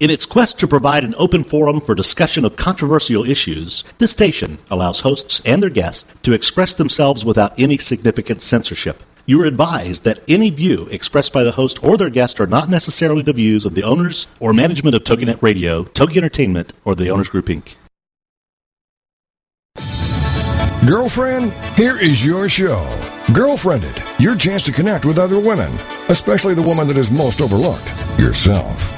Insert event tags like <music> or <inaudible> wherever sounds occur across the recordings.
In its quest to provide an open forum for discussion of controversial issues, this station allows hosts and their guests to express themselves without any significant censorship. You are advised that any view expressed by the host or their guest are not necessarily the views of the owners or management of TogiNet Radio, Togi Entertainment, or the Owners Group Inc. Girlfriend, here is your show. Girlfriendit, your chance to connect with other women, especially the woman that is most overlooked, yourself.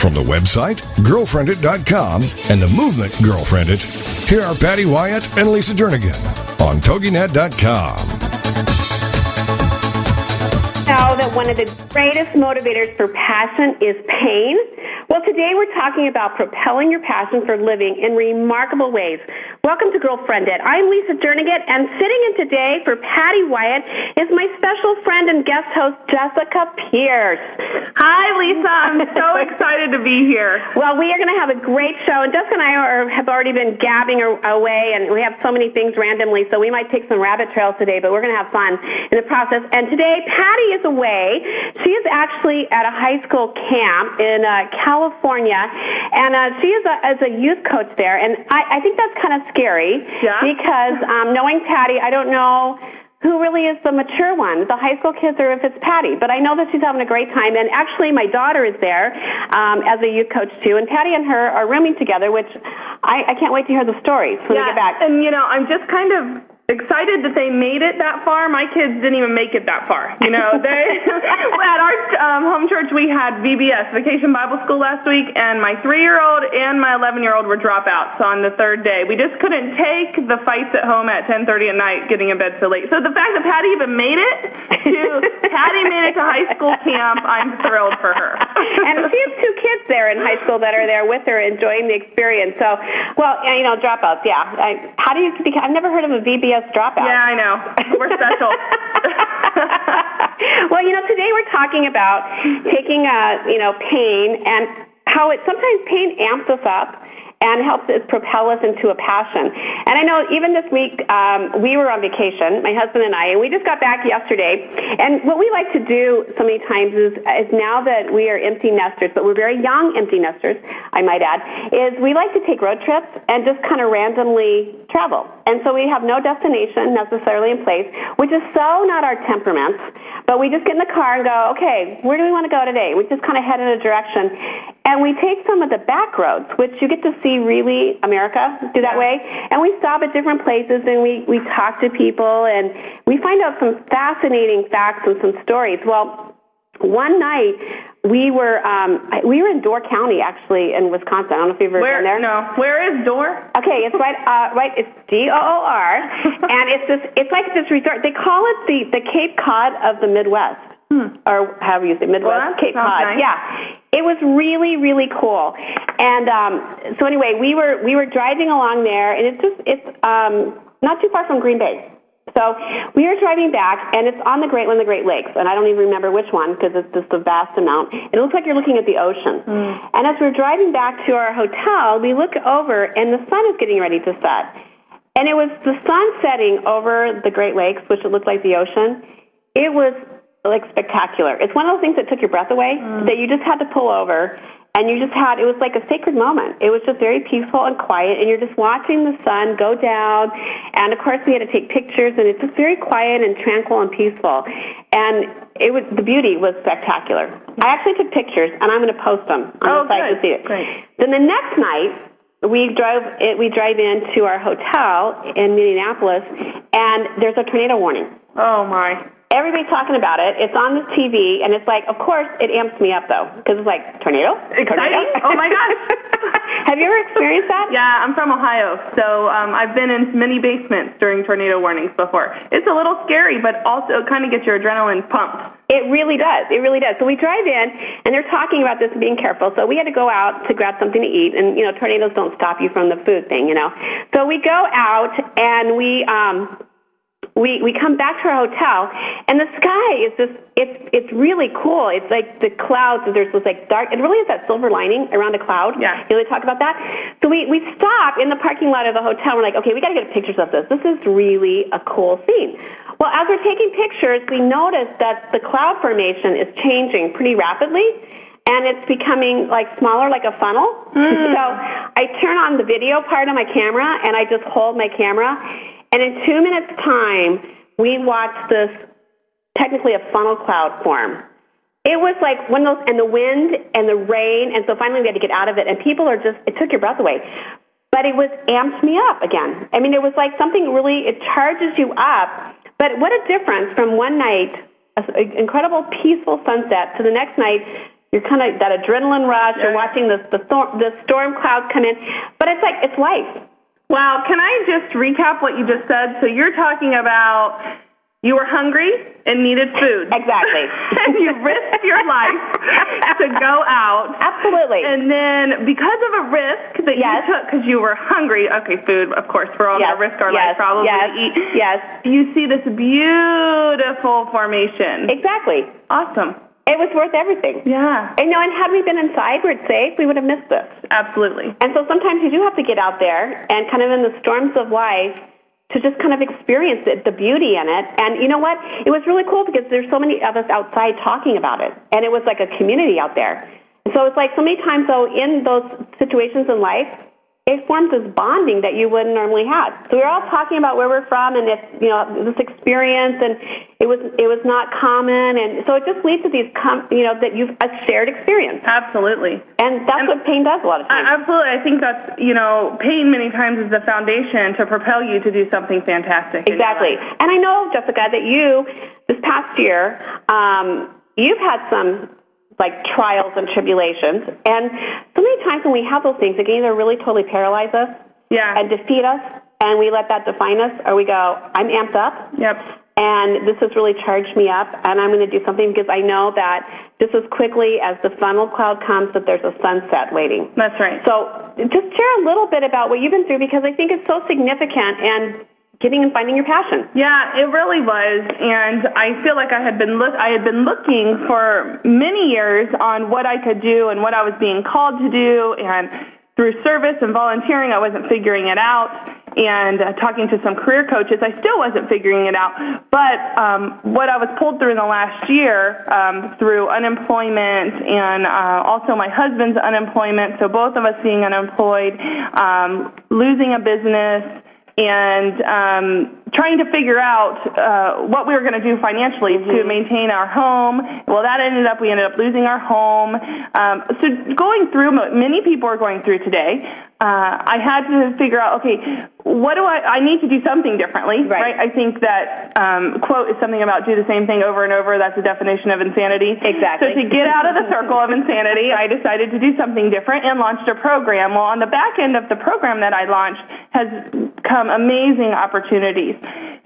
From the website, girlfriendit.com, and the movement Girlfriendit, here are Patty Wyatt and Lisa Jernigan on TogiNet.com. Know that one of the greatest motivators for passion is pain. Well, today we're talking about propelling your passion for living in remarkable ways. Welcome to Girlfriendit. I'm Lisa Jernigan, and sitting in today for Patty Wyatt is my special friend and guest host, Jessica Pierce. Hi, Lisa. I'm <laughs> so excited to be here. Well, we are going to have a great show, and Jessica and I are, have already been gabbing away, and we have so many things randomly, so we might take some rabbit trails today, but we're going to have fun in the process. And today, Patty is away. She is actually at a high school camp in uh, California, and uh, she is a, as a youth coach there, and I, I think that's kind of scary Yeah? because um, knowing Patty, I don't know who really is the mature one, the high school kids or if it's Patty. But I know that she's having a great time. And actually, my daughter is there um, as a youth coach too. And Patty and her are rooming together, which I, I can't wait to hear the stories when we get back. and you know, I'm just kind of excited that they made it that far. My kids didn't even make it that far. You know, <laughs> they <laughs> at our um, home church we had VBS Vacation Bible School last week, and my three-year-old and my 11-year-old were dropouts on the third day. We just couldn't take the fights at home at 10:30 at night, getting in bed so late. So the fact that Patty even made it to <laughs> Patty made it to high school camp, I'm thrilled for her. and she has two kids there in high school that are there with her enjoying the experience. So, well, you know, dropouts, yeah. I, how do you, I've never heard of a VBS dropout. Yeah, I know. We're special. <laughs> well, you know, today we're talking about taking, uh, you know, pain and how it sometimes pain amps us up and helps us propel us into a passion. And I know even this week um, we were on vacation, my husband and I, and we just got back yesterday. And what we like to do so many times is, is now that we are empty nesters, but we're very young empty nesters, I might add, is we like to take road trips and just kind of randomly travel. And so we have no destination necessarily in place, which is so not our temperament. But we just get in the car and go, okay, where do we want to go today? We just kind of head in a direction. And we take some of the back roads, which you get to see really America do that way. And we stop at different places and we, we talk to people and we find out some fascinating facts and some stories. Well, one night we were um, we were in Door County actually in Wisconsin. I don't know if you've ever Where? been there. No. Where is Door? Okay, it's right, uh, right. It's D O O R, <laughs> and it's this. It's like this resort. They call it the the Cape Cod of the Midwest, or however you say Midwest Well, Cape Cod. nice. Yeah, it was really really cool. And um, so anyway, we were we were driving along there, and it's just it's um, not too far from Green Bay. So we are driving back, and it's on the Great one of the Great Lakes, and I don't even remember which one because it's just a vast amount. It looks like you're looking at the ocean. And as we're driving back to our hotel, we look over, and the sun is getting ready to set. And it was the sun setting over the Great Lakes, which it looked like the ocean. It was like spectacular. It's one of those things that took your breath away mm. that you just had to pull over and you just had it was like a sacred moment. It was just very peaceful and quiet and you're just watching the sun go down and of course we had to take pictures and it's just very quiet and tranquil and peaceful. And it was the beauty was spectacular. I actually took pictures and I'm going to post them on Oh, the site good. to see it. Great. Then the next night we drove it, we drive into our hotel in Minneapolis and there's a tornado warning. Oh my. Everybody's talking about it. It's on the TV, and it's like, of course, it amps me up though, because it's like tornado. Exciting. Tornado? Oh, my <laughs> gosh. Have you ever experienced that? Yeah, I'm from Ohio, so um, I've been in many basements during tornado warnings before. It's a little scary, but also kind of gets your adrenaline pumped. It really does. It really does. So we drive in, and they're talking about this and being careful. So we had to go out to grab something to eat, and you know, tornadoes don't stop you from the food thing, you know. So we go out and we um, we we come back to our hotel and the sky is just it's it's really cool. It's like the clouds there's this like dark it really is that silver lining around a cloud. Yeah. You know they talk about that. So we we stop in the parking lot of the hotel. We're like okay we got to get pictures of this. This is really a cool scene. Well as we're taking pictures we notice that the cloud formation is changing pretty rapidly and it's becoming like smaller like a funnel. Mm. so i turn on the video part of my camera and i just hold my camera and in two minutes' time, we watched this technically a funnel cloud form. It was like one of those, and the wind and the rain, and so finally we had to get out of it, and people are just, it took your breath away. But it was amped me up again. I mean, it was like something really, it charges you up. But what a difference from one night, an incredible peaceful sunset, to the next night, you're kind of that adrenaline rush. You're watching the the, thor- the storm clouds come in, but it's like it's life. Wow, can I just recap what you just said? So you're talking about you were hungry and needed food. Exactly. <laughs> and you risked your life to go out. Absolutely. And then because of a risk that yes. you took because you were hungry, okay, food, of course, we're all yes. going to risk our yes. life probably yes. to eat. Yes. You see this beautiful formation. Exactly. Awesome. It was worth everything. Yeah. And you know, and had we been inside where it's safe, we would have missed this. Absolutely. And so sometimes you do have to get out there and kind of in the storms of life to just kind of experience it, the beauty in it. And you know what? It was really cool because there's so many of us outside talking about it. And it was like a community out there. And so it's like so many times though in those situations in life, it forms this bonding that you wouldn't normally have. So we are all talking about where we're from and it's you know this experience, and it was it was not common, and so it just leads to these com- you know that you've a shared experience. Absolutely, and that's and what pain does a lot of times. Absolutely, I think that's you know pain many times is the foundation to propel you to do something fantastic. Exactly, and I know Jessica that you this past year um, you've had some like trials and tribulations. And so many times when we have those things, it can either really totally paralyze us yeah. and defeat us, and we let that define us, or we go, I'm amped up. Yep. And this has really charged me up, and I'm going to do something because I know that just as quickly as the funnel cloud comes, that there's a sunset waiting. That's right. So just share a little bit about what you've been through because I think it's so significant and getting and finding your passion. Yeah, it really was, and I feel like I had been look I had been looking for many years on what I could do and what I was being called to do, and through service and volunteering, I wasn't figuring it out. And uh, talking to some career coaches, I still wasn't figuring it out. But um, what I was pulled through in the last year, um, through unemployment and uh, also my husband's unemployment, so both of us being unemployed, um, losing a business and um, trying to figure out uh, what we were going to do financially mm-hmm. to maintain our home. Well, that ended up we ended up losing our home. Um, so going through many people are going through today. Uh, I had to figure out, okay, what do I? I need to do something differently, right? right? I think that um, quote is something about do the same thing over and over. That's a definition of insanity. Exactly. So to get out of the circle of insanity, I decided to do something different and launched a program. Well, on the back end of the program that I launched has come amazing opportunities.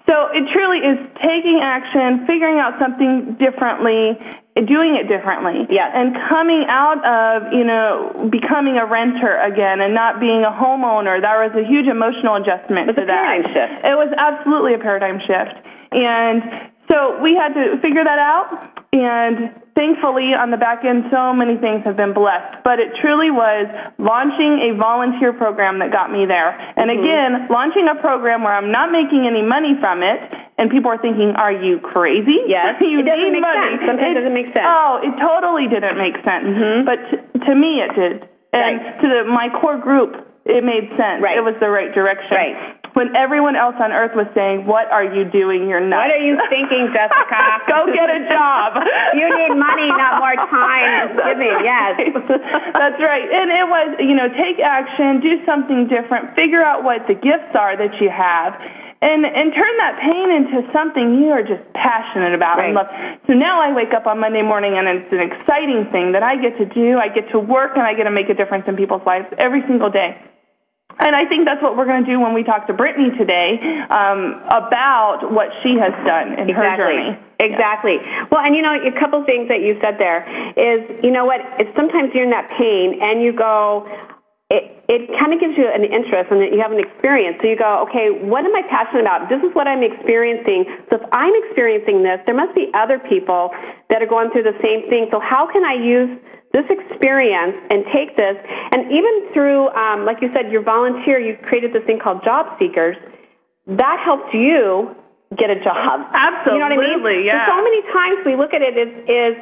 So it truly is taking action, figuring out something differently, doing it differently. Yes. And coming out of, you know, becoming a renter again and not being a homeowner. That was a huge emotional adjustment it was to a that. Paradigm shift. It was absolutely a paradigm shift. And so we had to figure that out. And thankfully, on the back end, so many things have been blessed. But it truly was launching a volunteer program that got me there. And mm-hmm. again, launching a program where I'm not making any money from it, and people are thinking, "Are you crazy? <laughs> Yes, you it doesn't need make money." Sense. Sometimes it doesn't make sense. Oh, it totally didn't make sense. Mm-hmm. But t- to me, it did. And right. to the, my core group, it made sense. Right. It was the right direction. Right when everyone else on earth was saying, "What are you doing? You're nuts." What are you thinking, Jessica? <laughs> Go get a job. <laughs> you need money, not more time. <laughs> Give me yes. That's right. And it was, you know, take action, do something different, figure out what the gifts are that you have, and and turn that pain into something you are just passionate about Right. and love. So now I wake up on Monday morning and it's an exciting thing that I get to do. I get to work and I get to make a difference in people's lives every single day. And I think that's what we're going to do when we talk to Brittany today um, about what she has done in her exactly. journey. Exactly. Well, and you know, a couple things that you said there is, you know what? It's sometimes you're in that pain and you go, it, it kind of gives you an interest and you have an experience. So you go, okay, what am I passionate about? This is what I'm experiencing. So if I'm experiencing this, there must be other people that are going through the same thing. So how can I use this experience and take this? And even through, um, like you said, your volunteer, you created this thing called Job Seekers. That helped you get a job. Absolutely. You know what I mean? Yeah. So, so many times we look at it as is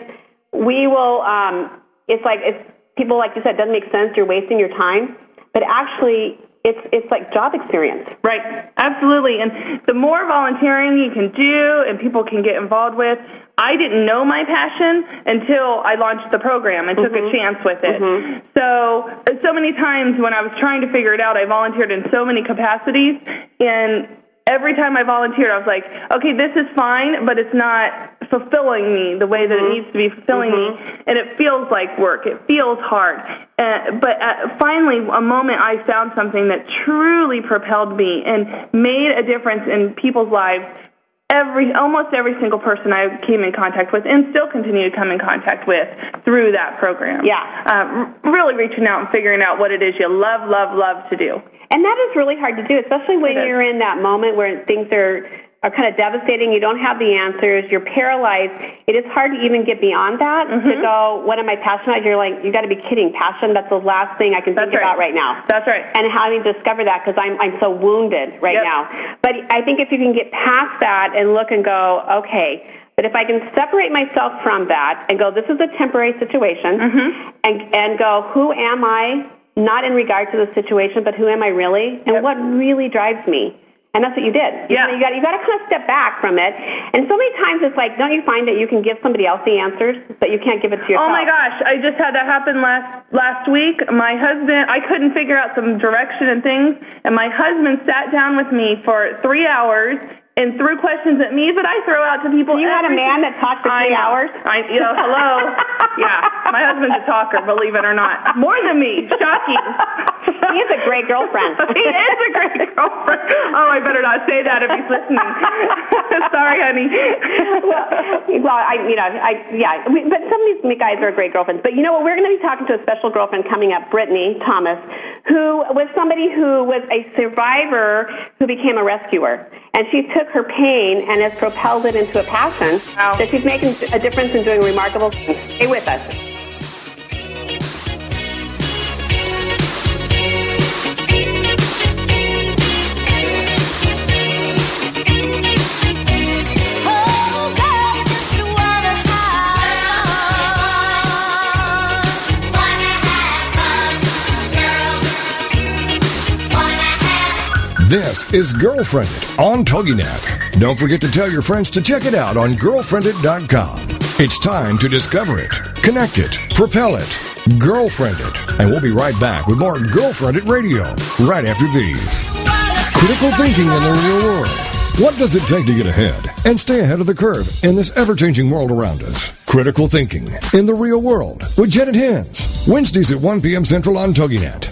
we will. Um, it's like it's people like you said doesn't make sense. You're wasting your time, but actually, it's it's like job experience. Right, absolutely. And the more volunteering you can do and people can get involved with, I didn't know my passion until I launched the program and took a mm-hmm. chance with it. Mm-hmm. So, uh, so many times when I was trying to figure it out, I volunteered in so many capacities and every time I volunteered, I was like, okay, this is fine, but it's not fulfilling me the way that it mm-hmm. needs to be fulfilling me, and it feels like work. It feels hard. Uh, but uh, finally, a moment I found something that truly propelled me and made a difference in people's lives. Every, almost every single person I came in contact with, and still continue to come in contact with through that program. Yeah. uh, really reaching out and figuring out what it is you love, love, love to do. And that is really hard to do, especially when you're in that moment where things are are kind of devastating. You don't have the answers. You're paralyzed. It is hard to even get beyond that Mm-hmm. to go. What am I passionate? about? You're like, you got to be kidding. Passion. That's the last thing I can That's think right. about right now. That's right. and having discovered that because I'm I'm so wounded right Yep. now. But I think if you can get past that and look and go, okay, but if I can separate myself from that and go, this is a temporary situation, Mm-hmm. and and go, who am I? Not in regard to the situation, but who am I really, and Yep. what really drives me. And that's what you did. You Yeah. know, You got you got to kind of step back from it. And so many times it's like, don't you find that you can give somebody else the answers, but you can't give it to yourself? Oh my gosh, I just had that happen last last week. My husband, I couldn't figure out some direction and things, and my husband sat down with me for three hours and threw questions at me, but I throw out to people. You had a man that talked for three hours? I, you know, hello. <laughs> yeah, my husband's a talker, believe it or not, more than me. Shocking. He is a great girlfriend. <laughs> he is a great girlfriend. Oh, I better not say that if he's listening. <laughs> Sorry, honey. well, well, I, you know, I, yeah, we, but some of these guys are great girlfriends. But you know what? We're going to be talking to a special girlfriend coming up, Brittany Thomas, who was somebody who was a survivor who became a rescuer. And she took her pain and has propelled it into a passion Wow. that she's making a difference and doing remarkable things. Stay with us. This is Girlfriendit on TogiNet. Don't forget to tell your friends to check it out on girlfriendit.com. It's time to discover it, connect it, propel it, girlfriend it. And we'll be right back with more Girlfriendit Radio right after these. Critical thinking in the real world. What does it take to get ahead and stay ahead of the curve in this ever changing world around us? Critical thinking in the real world with Janet Hens. Wednesdays at 1 p.m. Central on TogiNet.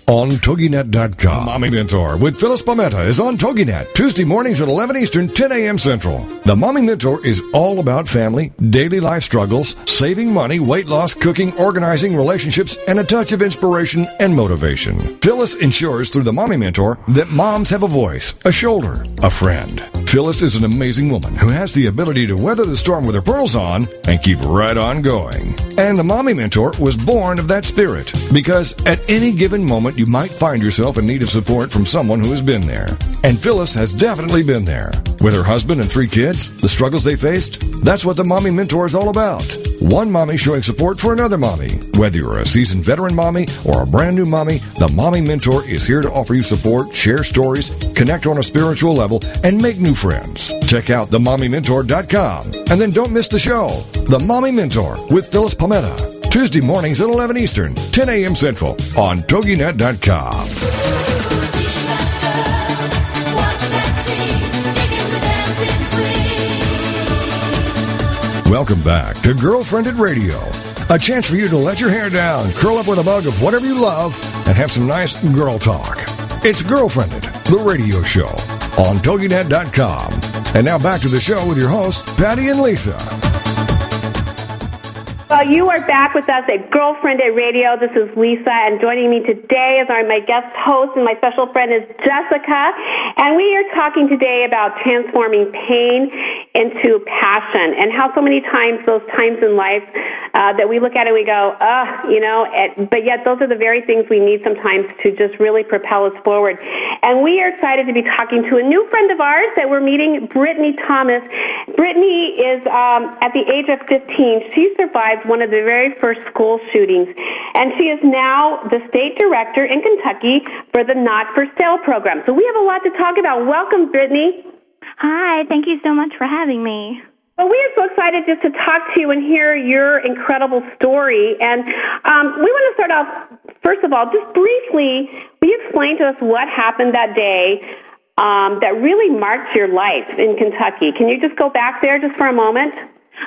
on TogiNet.com. Mommy Mentor with Phyllis Palmetta is on TogiNet, Tuesday mornings at 11 Eastern, 10 a.m. Central. The Mommy Mentor is all about family, daily life struggles, saving money, weight loss, cooking, organizing, relationships, and a touch of inspiration and motivation. Phyllis ensures through the Mommy Mentor that moms have a voice, a shoulder, a friend. Phyllis is an amazing woman who has the ability to weather the storm with her pearls on and keep right on going. And the Mommy Mentor was born of that spirit because at any given moment you might find yourself in need of support from someone who has been there. And Phyllis has definitely been there. With her husband and three kids, the struggles they faced, that's what the Mommy Mentor is all about. One mommy showing support for another mommy. Whether you're a seasoned veteran mommy or a brand new mommy, the Mommy Mentor is here to offer you support, share stories, connect on a spiritual level, and make new friends. Check out themommymentor.com. And then don't miss the show, The Mommy Mentor with Phyllis Palmetta. Tuesday mornings at 11 Eastern, 10 a.m. Central on TogiNet.com. Welcome back to Girlfriendit Radio. A chance for you to let your hair down, curl up with a mug of whatever you love, and have some nice girl talk. It's Girlfriendit, the radio show on TogiNet.com. And now back to the show with your hosts, Patty and Lisa. Well, you are back with us at Girlfriendit Radio. This is Lisa, and joining me today is our my guest host and my special friend is Jessica, and we are talking today about transforming pain into passion and how so many times those times in life uh, that we look at it, we go, ugh, you know, and, but yet those are the very things we need sometimes to just really propel us forward. And we are excited to be talking to a new friend of ours that we're meeting, Brittany Thomas. Brittany is um, at the age of 15. She survived one of the very first school shootings, and she is now the state director in Kentucky for the Not for Sale program. So we have a lot to talk about. Welcome, Brittany. Hi, thank you so much for having me. Well, we are so excited just to talk to you and hear your incredible story. And um, we want to start off, first of all, just briefly, will you explain to us what happened that day um, that really marked your life in Kentucky? Can you just go back there just for a moment?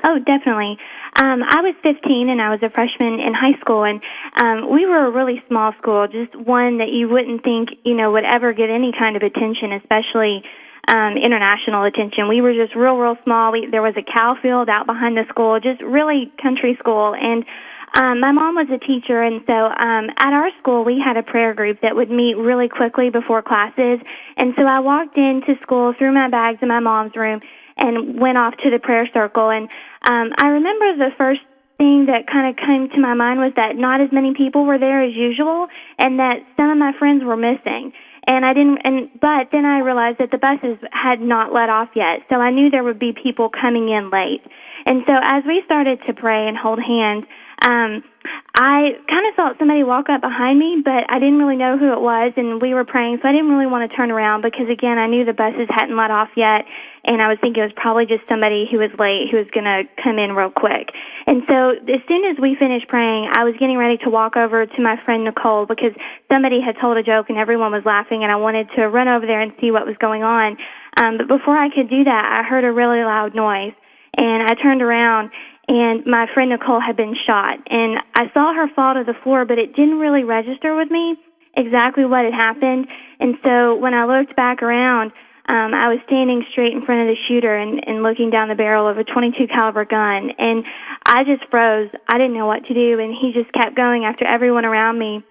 Oh, definitely. Um, I was 15 and I was a freshman in high school, and um, we were a really small school, just one that you wouldn't think you know would ever get any kind of attention, especially um, international attention. We were just real, real small. We, there was a cow field out behind the school, just really country school, and um, my mom was a teacher, and so um, at our school we had a prayer group that would meet really quickly before classes. And so I walked into school, threw my bags in my mom's room, and went off to the prayer circle. And um, I remember the first thing that kind of came to my mind was that not as many people were there as usual, and that some of my friends were missing. And I didn't, and but then I realized that the buses had not let off yet, so I knew there would be people coming in late. And so as we started to pray and hold hands, um, I kind of felt somebody walk up behind me, but I didn't really know who it was, and we were praying, so I didn't really want to turn around because again, I knew the buses hadn't let off yet, and I was thinking it was probably just somebody who was late who was going to come in real quick. And so as soon as we finished praying, I was getting ready to walk over to my friend Nicole because somebody had told a joke and everyone was laughing, and I wanted to run over there and see what was going on. Um, but before I could do that, I heard a really loud noise, and I turned around and my friend Nicole had been shot. And I saw her fall to the floor, but it didn't really register with me exactly what had happened. And so when I looked back around, um, I was standing straight in front of the shooter and, and looking down the barrel of a 22 caliber gun, and I just froze. I didn't know what to do, and he just kept going after everyone around me.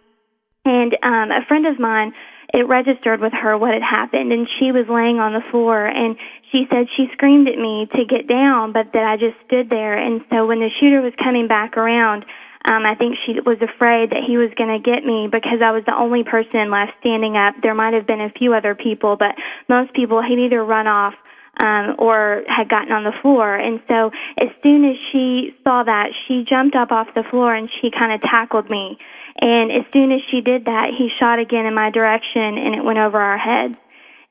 And um, a friend of mine, it registered with her what had happened, and she was laying on the floor, and she said she screamed at me to get down, but that I just stood there. And so when the shooter was coming back around, um, I think she was afraid that he was going to get me because I was the only person left standing up. There might have been a few other people, but most people had either run off um, or had gotten on the floor. And so as soon as she saw that, she jumped up off the floor and she kind of tackled me. And as soon as she did that, he shot again in my direction and it went over our heads.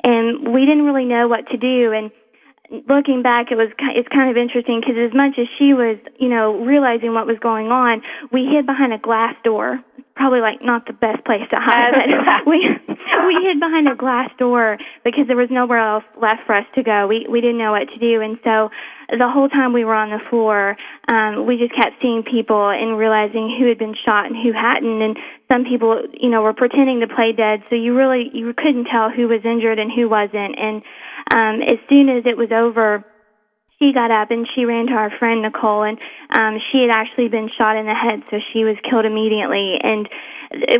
And we didn't really know what to do. And looking back, it was ki- it's kind of interesting because as much as she was, you know, realizing what was going on, we hid behind a glass door. Probably like not the best place to hide, but <laughs> we we hid behind a glass door because there was nowhere else left for us to go. We we didn't know what to do, and so the whole time we were on the floor, um, we just kept seeing people and realizing who had been shot and who hadn't. And some people, you know, were pretending to play dead, so you really you couldn't tell who was injured and who wasn't. And um, as soon as it was over, she got up and she ran to our friend Nicole, and um, she had actually been shot in the head, so she was killed immediately. And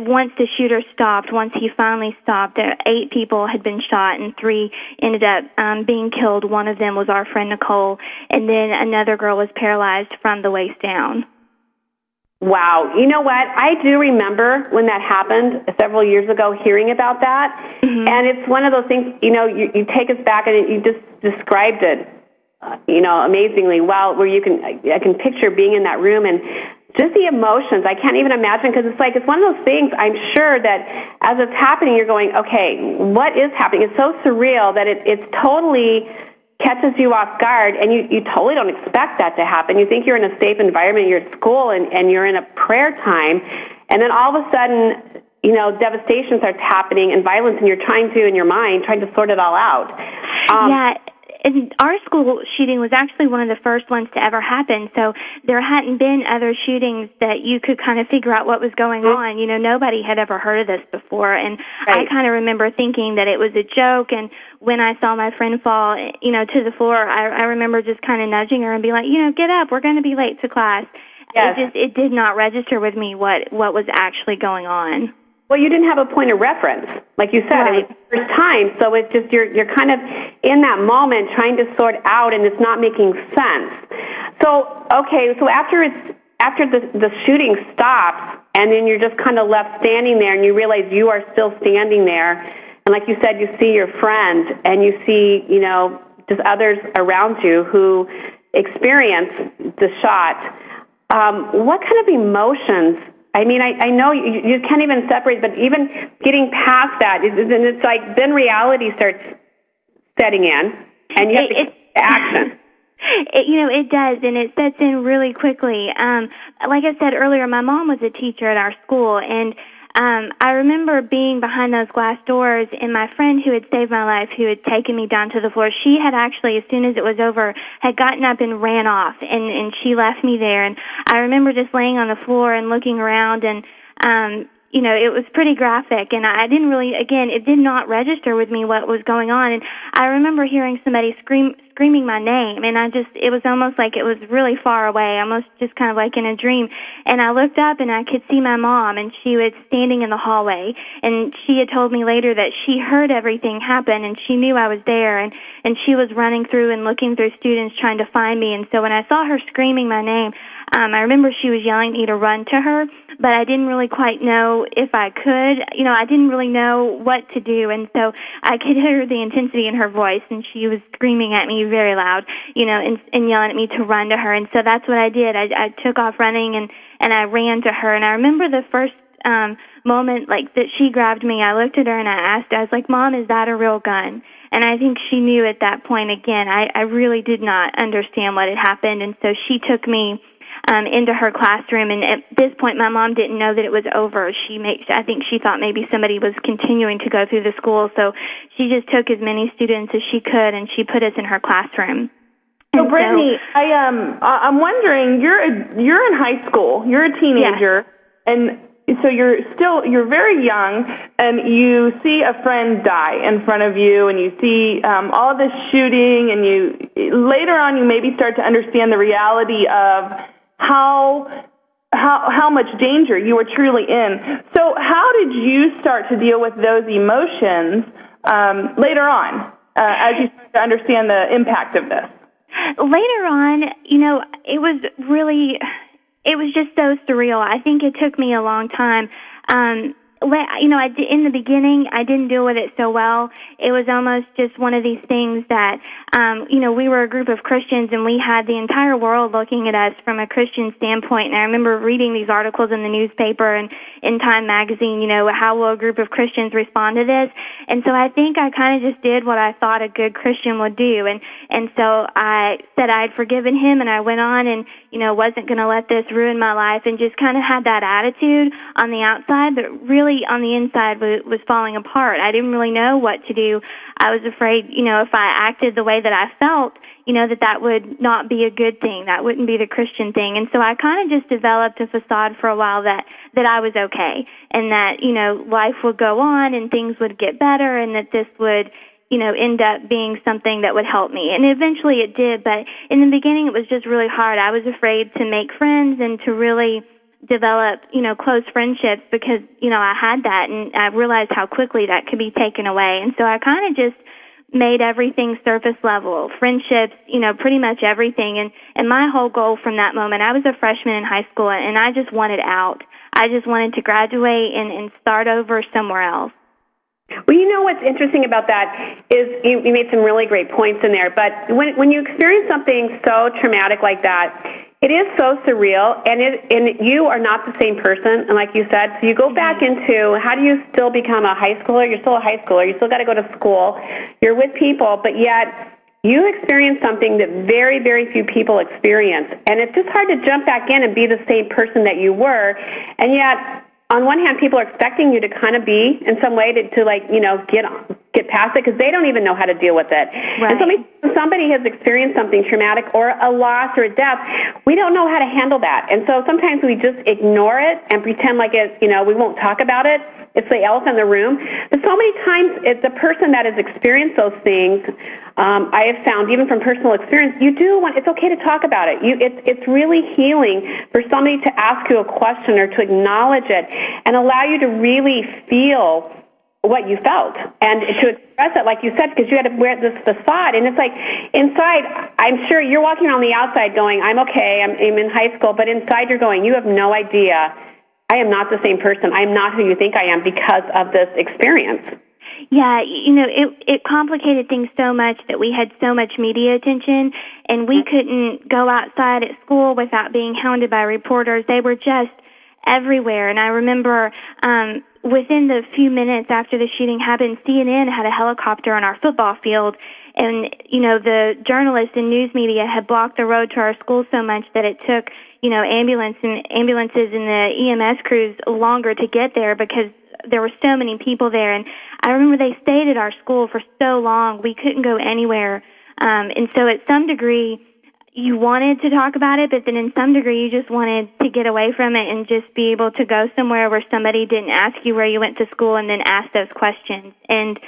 once the shooter stopped, once he finally stopped, uh, eight people had been shot and three ended up um, being killed. One of them was our friend Nicole, and then another girl was paralyzed from the waist down. Wow. You know what? I do remember when that happened several years ago hearing about that. And it's one of those things, you know, you, you take us back and you just described it, uh, you know, amazingly well, where you can, I can picture being in that room and just the emotions. I can't even imagine because it's like, it's one of those things I'm sure that as it's happening, you're going, okay, what is happening? It's so surreal that it, it's totally catches you off guard and you, you totally don't expect that to happen. You think you're in a safe environment, you're at school and, and you're in a prayer time and then all of a sudden, you know, devastation starts happening and violence and you're trying to in your mind, trying to sort it all out. Um, yeah, and our school shooting was actually one of the first ones to ever happen. So there hadn't been other shootings that you could kind of figure out what was going mm-hmm. on. You know, nobody had ever heard of this before, and I kind of remember thinking that it was a joke. And when I saw my friend fall, you know, to the floor, I, I remember just kind of nudging her and be like, you know, get up, we're going to be late to class. Yes. It just it did not register with me what what was actually going on. Well, you didn't have a point of reference, like you said. Right. It was the first time, so it's just you're you're kind of in that moment trying to sort out, and it's not making sense. So okay, so after it's after the the shooting stops, and then you're just kind of left standing there, and you realize you are still standing there, and like you said, you see your friend, and you see you know just others around you who experience the shot. Um, what kind of emotions I mean, I, I know you, you can't even separate, but even getting past that, is, and it's like then reality starts setting in, and you have to It- action. <laughs> It, you know, it does, and it sets in really quickly. Um, like I said earlier, my mom was a teacher at our school, and um, I remember being behind those glass doors, and my friend who had saved my life, who had taken me down to the floor, she had actually, as soon as it was over, had gotten up and ran off, and and she left me there. And I remember just laying on the floor and looking around, and um, you know, it was pretty graphic and I didn't really again, it did not register with me what was going on and I remember hearing somebody scream screaming my name and I just it was almost like it was really far away, almost just kind of like in a dream. And I looked up and I could see my mom and she was standing in the hallway and she had told me later that she heard everything happen and she knew I was there and and she was running through and looking through students trying to find me and so when I saw her screaming my name um, I remember she was yelling at me to run to her, but I didn't really quite know if I could. You know, I didn't really know what to do, and so I could hear the intensity in her voice, and she was screaming at me very loud, you know, and, and yelling at me to run to her. And so that's what I did. I, I took off running and and I ran to her, and I remember the first um moment like that she grabbed me. I looked at her and I asked, I was like, "Mom, is that a real gun?" And I think she knew at that point again. I I really did not understand what had happened, and so she took me um, into her classroom. And at this point, my mom didn't know that it was over. She made, I think she thought maybe somebody was continuing to go through the school, so she just took as many students as she could, and she put us in her classroom. So Brittany, I um I- I'm wondering you're a, you're in high school. You're a teenager and so you're still you're very young and you see a friend die in front of you and you see um all this shooting and you later on you maybe start to understand the reality of how how how much danger you were truly in. So how did you start to deal with those emotions um, later on uh, as you start to understand the impact of this? later on, you know, it was really, it was just so surreal. I think it took me a long time. Um, you know, I in the beginning, I didn't deal with it so well. It was almost just one of these things that, um, you know, we were a group of Christians and we had the entire world looking at us from a Christian standpoint. And I remember reading these articles in the newspaper and in Time magazine, you know, how will a group of Christians respond to this? And so I think I kind of just did what I thought a good Christian would do. And, and so I said I'd forgiven him and I went on and, you know, wasn't going to let this ruin my life and just kind of had that attitude on the outside, but really on the inside was, was falling apart. I didn't really know what to do. I was afraid, you know, if I acted the way that I felt, you know, that that would not be a good thing. That wouldn't be the Christian thing. And so I kind of just developed a facade for a while that, that I was okay and that, you know, life would go on and things would get better and that this would, you know, end up being something that would help me. And eventually it did, but in the beginning it was just really hard. I was afraid to make friends and to really develop, you know, close friendships because, you know, I had that and I realized how quickly that could be taken away. And so I kind of just made everything surface level, friendships, you know, pretty much everything. And, and my whole goal from that moment, I was a freshman in high school and I just wanted out. I just wanted to graduate and, and start over somewhere else. Well, you know what's interesting about that is you, you made some really great points in there. But when when you experience something so traumatic like that, it is so surreal, and it and you are not the same person. And like you said, so you go back mm-hmm. into how do you still become a high schooler? You're still a high schooler. You still got to go to school. You're with people, but yet you experience something that very, very few people experience. And it's just hard to jump back in and be the same person that you were. And yet, on one hand, people are expecting you to kind of be in some way to, to like, you know, get on, get past it because they don't even know how to deal with it. And so Right. when somebody has experienced something traumatic or a loss or a death, we don't know how to handle that. And so sometimes we just ignore it and pretend like it, you know, we won't talk about it. It's the elephant in the room. But so many times, it's the person that has experienced those things. Um, I have found, even from personal experience, you do want. It's okay to talk about it. You, it's it's really healing for somebody to ask you a question or to acknowledge it and allow you to really feel what you felt and to express it like you said because you had to wear this facade and it's like inside i'm sure you're walking around the outside going i'm okay I'm, I'm in high school but inside you're going you have no idea i am not the same person. I'm not who you think i am because of this experience. Yeah, you know, it it complicated things so much that we had so much media attention and we couldn't go outside at school without being hounded by reporters. They were just everywhere. And I remember um within the few minutes after the shooting happened, CNN had a helicopter on our football field and you know the journalists and news media had blocked the road to our school so much that it took you know ambulance and ambulances and the EMS crews longer to get there because there were so many people there. And I remember they stayed at our school for so long. We couldn't go anywhere. Um and so at some degree you wanted to talk about it but then in some degree you just wanted to get away from it and just be able to go somewhere where somebody didn't ask you where you went to school and then ask those questions. And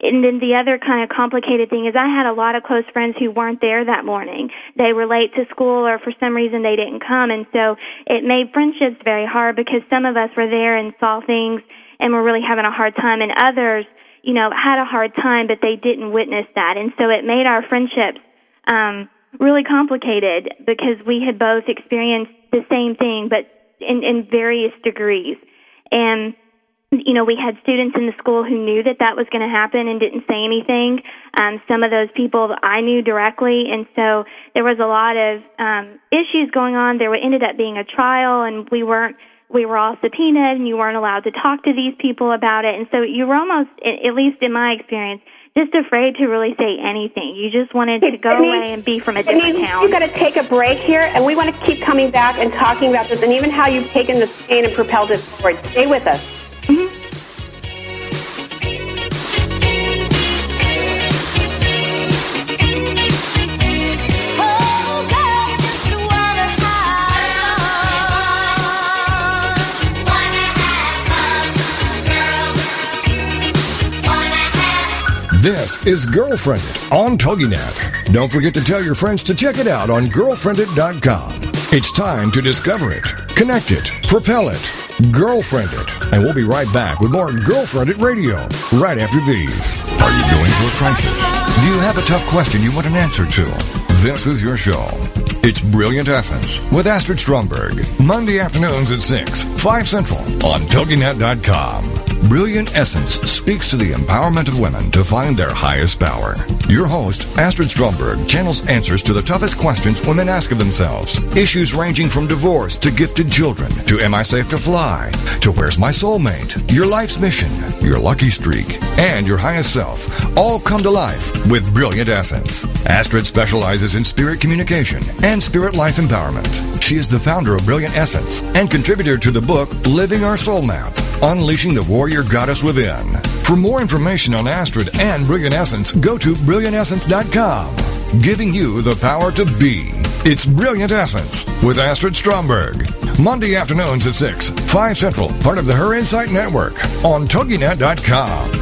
and then the other kind of complicated thing is I had a lot of close friends who weren't there that morning. They were late to school or for some reason they didn't come and so it made friendships very hard because some of us were there and saw things and were really having a hard time and others, you know, had a hard time but they didn't witness that. And so it made our friendships um really complicated because we had both experienced the same thing but in in various degrees. And you know, we had students in the school who knew that that was going to happen and didn't say anything. Um, some of those people I knew directly, and so there was a lot of um, issues going on. There ended up being a trial, and we weren't. We were all subpoenaed, and you weren't allowed to talk to these people about it. And so you were almost, at least in my experience, just afraid to really say anything. You just wanted to go Denise, away and be from a different Denise, town. We've got to take a break here, and we want to keep coming back and talking about this, and even how you've taken this pain and propelled it forward. Stay with us. This is Girlfriendit on TogiNet. Don't forget to tell your friends to check it out on girlfriendit.com. It's time to discover it, connect it, propel it, girlfriend it. And we'll be right back with more Girlfriendit Radio right after these. Are you going through a crisis? Do you have a tough question you want an answer to? This is your show. It's Brilliant Essence with Astrid Stromberg. Monday afternoons at 6, 5 Central on TogiNet.com. Brilliant Essence speaks to the empowerment of women to find their highest power. Your host, Astrid Stromberg, channels answers to the toughest questions women ask of themselves. Issues ranging from divorce to gifted children to am I safe to fly to where's my soulmate, your life's mission, your lucky streak, and your highest self all come to life with Brilliant Essence. Astrid specializes in spirit communication and spirit life empowerment. She is the founder of Brilliant Essence and contributor to the book Living Our Soul Map. Unleashing the Warrior Goddess Within. For more information on Astrid and Brilliant Essence, go to brilliantessence.com. giving you the power to be. It's Brilliant Essence with Astrid Stromberg. Monday afternoons at 6, 5 Central, part of the Her Insight Network on TogiNet.com.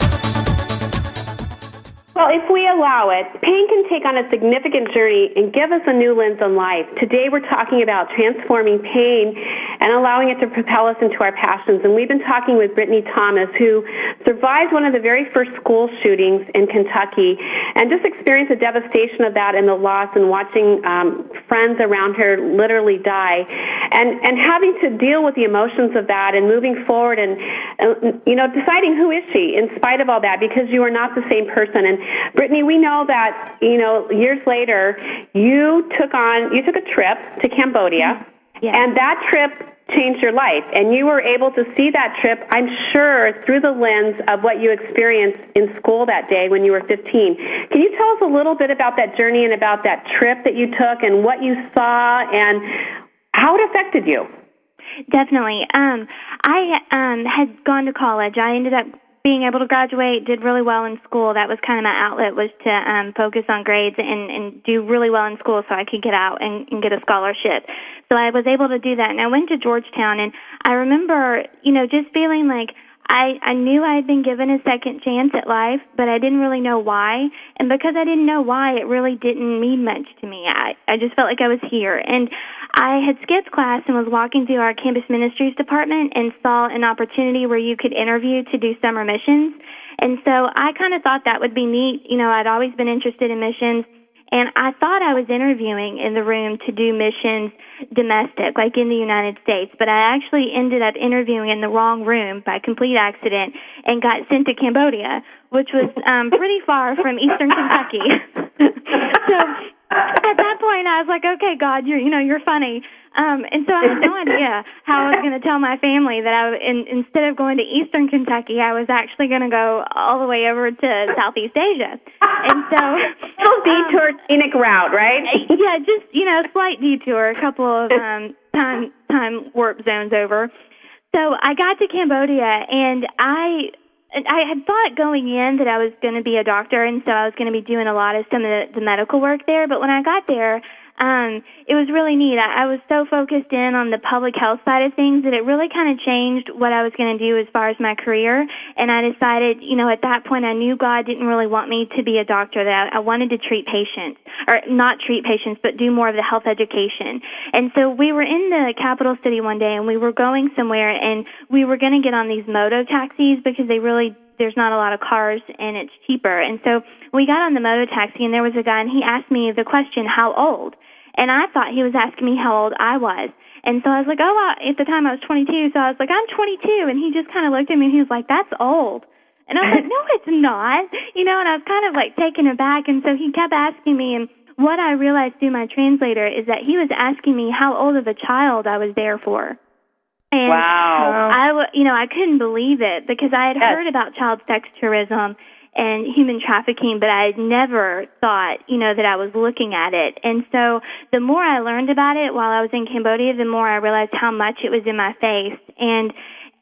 Allow it, pain can take on a significant journey and give us a new lens on life. Today we're talking about transforming pain and allowing it to propel us into our passions. And we've been talking with Brittany Thomas, who survived one of the very first school shootings in Kentucky and just experienced the devastation of that and the loss and watching um, friends around her literally die. And, and having to deal with the emotions of that and moving forward and, uh, you know, deciding who is she in spite of all that because you are not the same person. And Brittany, we know that, you know, years later, you took on, you took a trip to Cambodia, Yeah. and that trip changed your life. And you were able to see that trip, I'm sure, through the lens of what you experienced in school that day when you were 15. Can you tell us a little bit about that journey and about that trip that you took and what you saw and how it affected you? Definitely. Um, I um, had gone to college. I ended up being able to graduate, did really well in school. That was kind of my outlet was to um, focus on grades and, and do really well in school so I could get out and, and get a scholarship. So I was able to do that. And I went to Georgetown and I remember, you know, just feeling like I, I knew I had been given a second chance at life, but I didn't really know why. And because I didn't know why, it really didn't mean much to me. I, I just felt like I was here. And I had skipped class and was walking through our campus ministries department and saw an opportunity where you could interview to do summer missions. And so I kind of thought that would be neat. You know, I'd always been interested in missions. And I thought I was interviewing in the room to do missions domestic, like in the United States, but I actually ended up interviewing in the wrong room by complete accident and got sent to Cambodia, which was um, pretty far from eastern Kentucky. <laughs> so at that point, I was like, "Okay, God, you're you know you're funny." Um, and so I had no idea how I was going to tell my family that I, in, instead of going to Eastern Kentucky, I was actually going to go all the way over to Southeast Asia. And so, little detour, scenic route, right? <laughs> yeah, just you know, a slight detour, a couple of <laughs> um, time time warp zones over. So I got to Cambodia, and I I had thought going in that I was going to be a doctor, and so I was going to be doing a lot of some of the, the medical work there. But when I got there, um, it was really neat. I, I was so focused in on the public health side of things that it really kind of changed what I was going to do as far as my career. And I decided, you know, at that point, I knew God didn't really want me to be a doctor. That I, I wanted to treat patients, or not treat patients, but do more of the health education. And so we were in the capital city one day, and we were going somewhere, and we were going to get on these moto taxis because they really there's not a lot of cars and it's cheaper. And so we got on the moto taxi and there was a guy and he asked me the question, how old? And I thought he was asking me how old I was. And so I was like, oh, I, at the time I was 22. So I was like, I'm 22. And he just kind of looked at me and he was like, that's old. And I was like, <laughs> no, it's not. You know, and I was kind of like taken aback. And so he kept asking me. And what I realized through my translator is that he was asking me how old of a child I was there for. And Wow. Um, I, w- you know, I couldn't believe it because I had Yes. heard about child sex tourism and human trafficking, but I had never thought, you know, that I was looking at it. And so the more I learned about it while I was in Cambodia, the more I realized how much it was in my face. And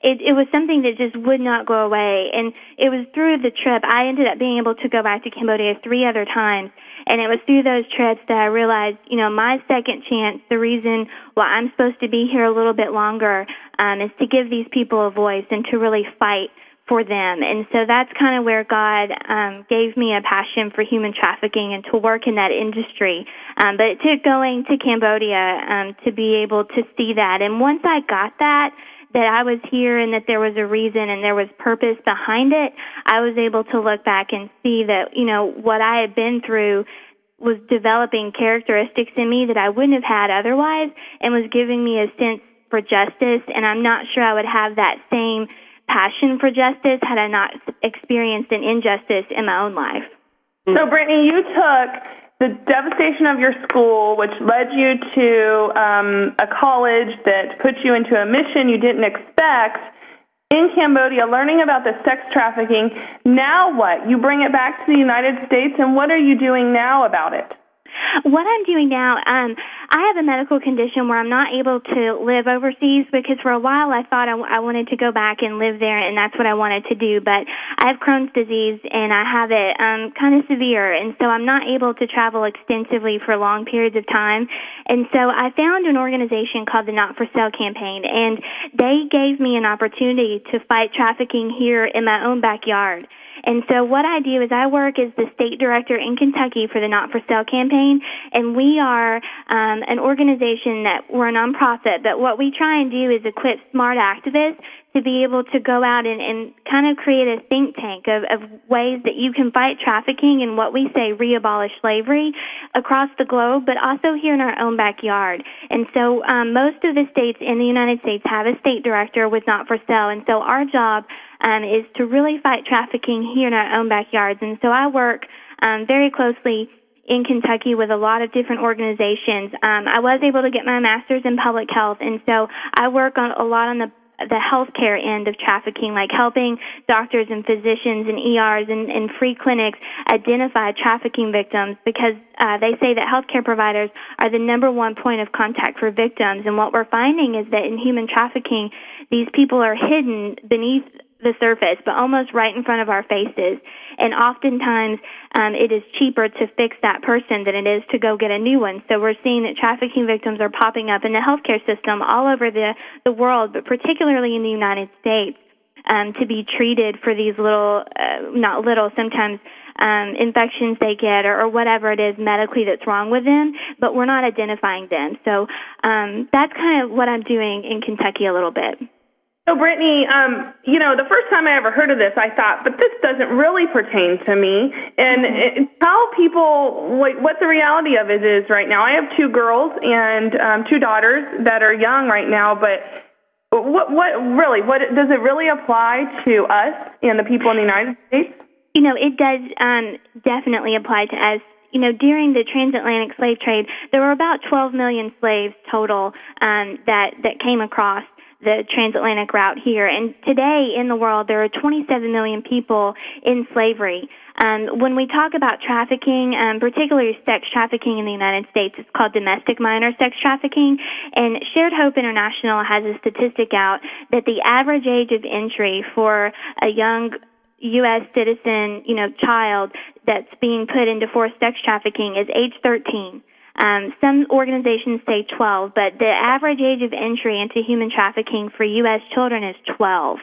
it, it was something that just would not go away. And it was through the trip, I ended up being able to go back to Cambodia three other times. And it was through those trips that I realized, you know, my second chance, the reason why I'm supposed to be here a little bit longer, um, is to give these people a voice and to really fight for them. And so that's kind of where God um, gave me a passion for human trafficking and to work in that industry. Um, but it took going to Cambodia um, to be able to see that. And once I got that, that I was here and that there was a reason and there was purpose behind it, I was able to look back and see that, you know, what I had been through was developing characteristics in me that I wouldn't have had otherwise and was giving me a sense for justice and I'm not sure I would have that same passion for justice had I not experienced an injustice in my own life. So, Brittany, you took the devastation of your school, which led you to um, a college that put you into a mission you didn't expect in Cambodia, learning about the sex trafficking. Now what? You bring it back to the United States, and what are you doing now about it? What I'm doing now, um, I have a medical condition where I'm not able to live overseas because for a while I thought I, w- I wanted to go back and live there, and that's what I wanted to do. But I have Crohn's disease, and I have it um, kind of severe, and so I'm not able to travel extensively for long periods of time. And so I found an organization called the Not for Sale campaign, and they gave me an opportunity to fight trafficking here in my own backyard. And so what I do is I work as the state director in Kentucky for the Not for Sale campaign, and we are um, an organization that we're a nonprofit. But what we try and do is equip smart activists to be able to go out and, and kind of create a think tank of, of ways that you can fight trafficking and what we say re-abolish slavery across the globe, but also here in our own backyard. And so um, most of the states in the United States have a state director with Not for Sale, and so our job um, is to really fight trafficking here in our own backyards. And so I work um, very closely in Kentucky with a lot of different organizations. Um, I was able to get my master's in public health, and so I work on a lot on the the healthcare end of trafficking, like helping doctors and physicians and ERs and, and free clinics identify trafficking victims because uh, they say that healthcare providers are the number one point of contact for victims. And what we're finding is that in human trafficking, these people are hidden beneath the surface, but almost right in front of our faces. And oftentimes, um, it is cheaper to fix that person than it is to go get a new one. So we're seeing that trafficking victims are popping up in the healthcare system all over the, the world, but particularly in the United States, um, to be treated for these little, uh, not little, sometimes um, infections they get or, or whatever it is medically that's wrong with them, but we're not identifying them. So um, that's kind of what I'm doing in Kentucky a little bit. So, Brittany, um, you know, the first time I ever heard of this, I thought, but this doesn't really pertain to me. And mm-hmm. it, tell people what, what the reality of it is right now. I have two girls and um, two daughters that are young right now, but what, what really, what does it really apply to us and the people in the United States? You know, it does um, definitely apply to us you know, during the transatlantic slave trade, there were about 12 million slaves total um, that that came across the transatlantic route here. And today in the world, there are 27 million people in slavery. Um, when we talk about trafficking, um, particularly sex trafficking in the United States, it's called domestic minor sex trafficking. And Shared Hope International has a statistic out that the average age of entry for a young U.S. citizen, you know, child that's being put into forced sex trafficking is age 13. Um, some organizations say 12, but the average age of entry into human trafficking for U.S. children is 12.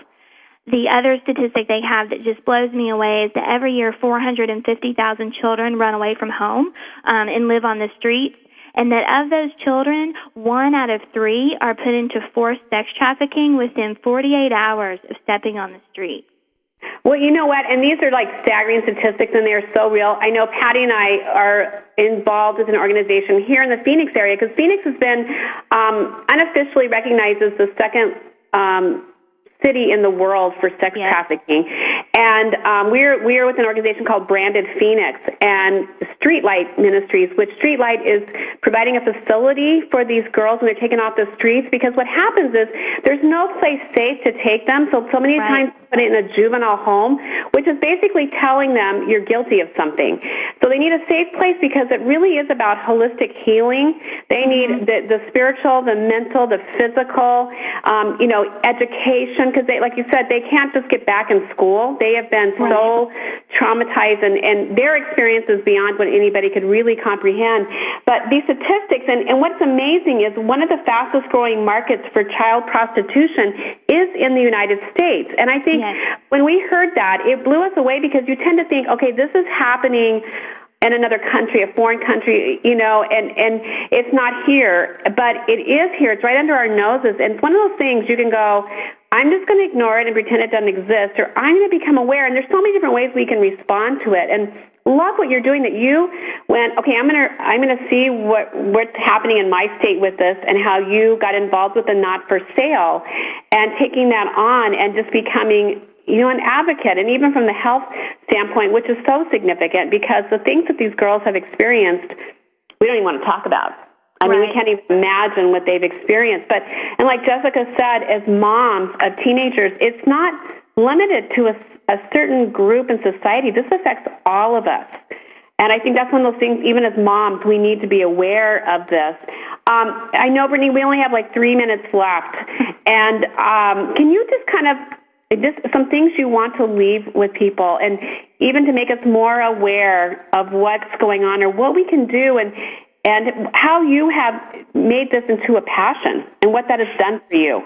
The other statistic they have that just blows me away is that every year 450,000 children run away from home um, and live on the streets and that of those children, one out of three are put into forced sex trafficking within 48 hours of stepping on the street. Well, you know what? And these are like staggering statistics, and they are so real. I know Patty and I are involved with an organization here in the Phoenix area because Phoenix has been um, unofficially recognized as the second um, city in the world for sex yes. trafficking. And um, we're we're with an organization called Branded Phoenix and Streetlight Ministries, which Streetlight is providing a facility for these girls when they're taken off the streets. Because what happens is there's no place safe to take them, so so many right. times put it in a juvenile home, which is basically telling them you're guilty of something. So they need a safe place because it really is about holistic healing. They need mm-hmm. the, the spiritual, the mental, the physical, um, you know, education because they, like you said, they can't just get back in school. They have been right. so traumatized, and, and their experience is beyond what anybody could really comprehend. But these statistics, and, and what's amazing is one of the fastest growing markets for child prostitution is in the United States. And I think yes. when we heard that, it blew us away because you tend to think, okay, this is happening in another country, a foreign country, you know, and, and it's not here, but it is here. It's right under our noses. And it's one of those things you can go, I'm just going to ignore it and pretend it doesn't exist, or I'm going to become aware. And there's so many different ways we can respond to it. And love what you're doing that you went, okay, I'm going to, I'm going to see what, what's happening in my state with this and how you got involved with the not for sale and taking that on and just becoming you know, an advocate, and even from the health standpoint, which is so significant because the things that these girls have experienced, we don't even want to talk about. I mean, we can't even imagine what they've experienced. But, and like Jessica said, as moms of teenagers, it's not limited to a, a certain group in society. This affects all of us. And I think that's one of those things, even as moms, we need to be aware of this. Um, I know, Brittany, we only have like three minutes left. And um, can you just kind of just some things you want to leave with people and even to make us more aware of what's going on or what we can do and and how you have made this into a passion and what that has done for you.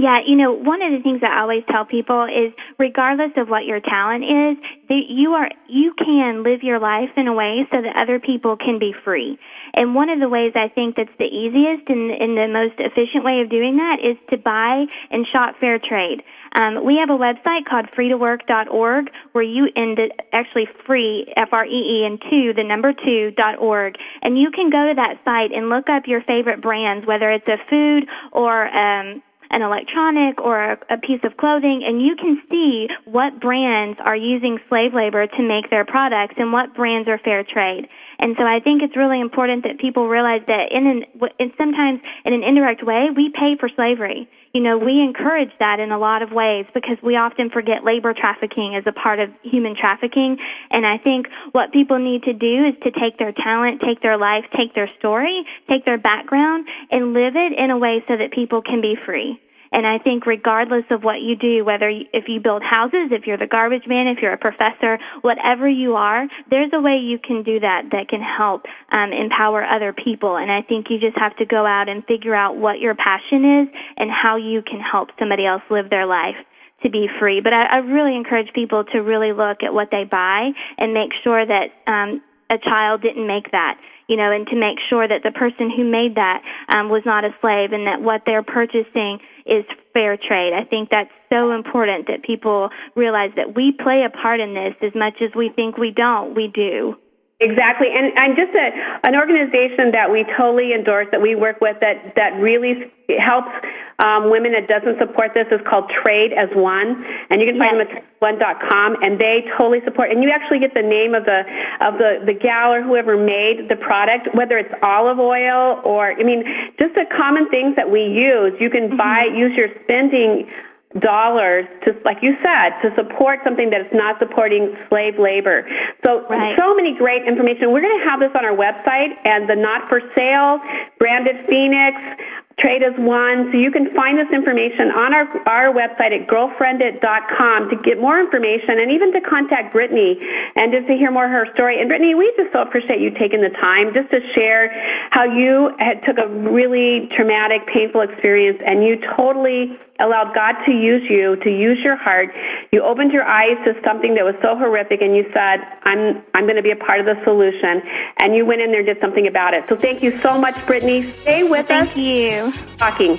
Yeah, you know, one of the things I always tell people is regardless of what your talent is, that you are you can live your life in a way so that other people can be free. And one of the ways I think that's the easiest and, and the most efficient way of doing that is to buy and shop fair trade. Um, we have a website called free2work.org where you end it actually free, F-R-E-E and two, the number two dot org. And you can go to that site and look up your favorite brands, whether it's a food or, um, an electronic or a, piece of clothing and you can see what brands are using slave labor to make their products and what brands are fair trade. And so I think it's really important that people realize that in an, in sometimes in an indirect way, we pay for slavery. You know, we encourage that in a lot of ways because we often forget labor trafficking as a part of human trafficking. And I think what people need to do is to take their talent, take their life, take their story, take their background, and live it in a way so that people can be free. And I think regardless of what you do, whether you, if you build houses, if you're the garbage man, if you're a professor, whatever you are, there's a way you can do that that can help um, empower other people. And I think you just have to go out and figure out what your passion is and how you can help somebody else live their life to be free. But I, I really encourage people to really look at what they buy and make sure that um, a child didn't make that you know, and to make sure that the person who made that um, was not a slave and that what they're purchasing is fair trade. I think that's so important that people realize that we play a part in this as much as we think we don't. We do. Exactly, and and just a, an organization that we totally endorse, that we work with, that that really helps um, women that doesn't support this is called Trade as One, and you can find yes. them at one.com, and they totally support. And you actually get the name of the of the the gal or whoever made the product, whether it's olive oil or I mean, just the common things that we use. You can mm-hmm. buy use your spending dollars to, like you said, to support something that is not supporting slave labor. So, right. so many great information. We're going to have this on our website and the not for sale, branded Phoenix, Trade as One. So you can find this information on our, our website at girlfriendit.com to get more information and even to contact Brittany and just to hear more of her story. And Brittany, we just so appreciate you taking the time just to share how you had took a really traumatic, painful experience and you totally allowed God to use you, to use your heart. You opened your eyes to something that was so horrific and you said, I'm, I'm going to be a part of the solution. And you went in there and did something about it. So thank you so much, Brittany. Stay with thank us. Thank you. Talking.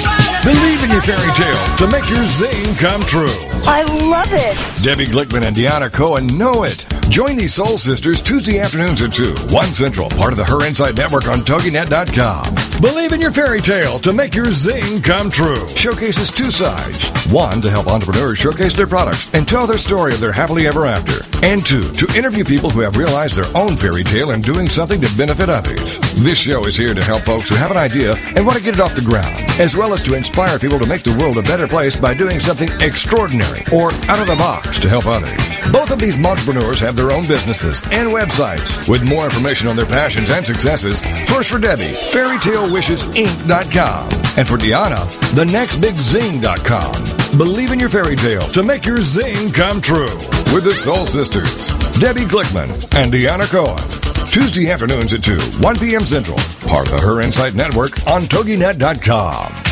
Believe in your fairy tale to make your zing come true. I love it. Debbie Glickman and Deanna Cohen know it. Join these soul sisters Tuesday afternoons at 2, 1 Central, part of the Her Insight Network on TogiNet.com. Believe in your fairy tale to make your zing come true. Showcases two sides. One, to help entrepreneurs showcase their products and tell their story of their happily ever after. And two, to interview people who have realized their own fairy tale and doing something to benefit others. This show is here to help folks who have an idea and want to get it off the ground, as well as to inspire inspire people to make the world a better place by doing something extraordinary or out of the box to help others. Both of these entrepreneurs have their own businesses and websites. With more information on their passions and successes, first for Debbie, fairytalewishesinc.com, and for Deanna, thenextbigzing.com. Believe in your fairy tale to make your zing come true with the Soul Sisters, Debbie Glickman and Deanna Cohen. Tuesday afternoons at 2, 1 p.m. Central. Part of the Her Insight Network on TogiNet.com.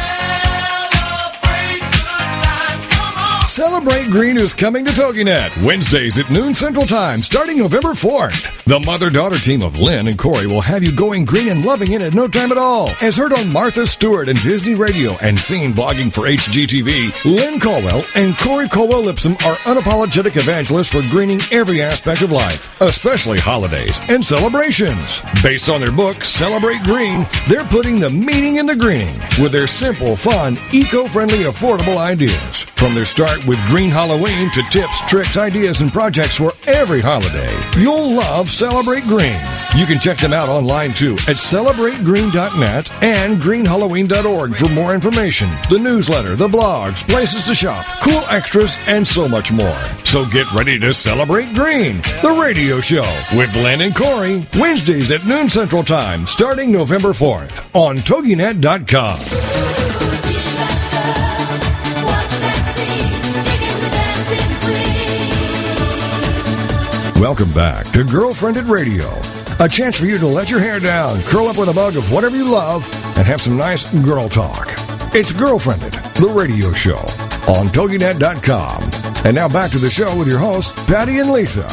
Celebrate Green is coming to TogiNet Wednesdays at noon Central Time, starting November 4th. The mother daughter team of Lynn and Corey will have you going green and loving it at no time at all. As heard on Martha Stewart and Disney Radio and seen blogging for HGTV, Lynn Colwell and Corey Colwell Lipson are unapologetic evangelists for greening every aspect of life, especially holidays and celebrations. Based on their book, Celebrate Green, they're putting the meaning in the greening with their simple, fun, eco friendly, affordable ideas. From their start with Green Halloween to tips, tricks, ideas, and projects for every holiday. You'll love Celebrate Green. You can check them out online too at celebrategreen.net and greenhalloween.org for more information, the newsletter, the blogs, places to shop, cool extras, and so much more. So get ready to celebrate green, the radio show with Lynn and Corey, Wednesdays at noon Central Time, starting November 4th on TogiNet.com. Welcome back to Girlfriendit Radio. A chance for you to let your hair down, curl up with a mug of whatever you love, and have some nice girl talk. It's Girlfriendit, the radio show on TogiNet.com. And now back to the show with your hosts, Patty and Lisa.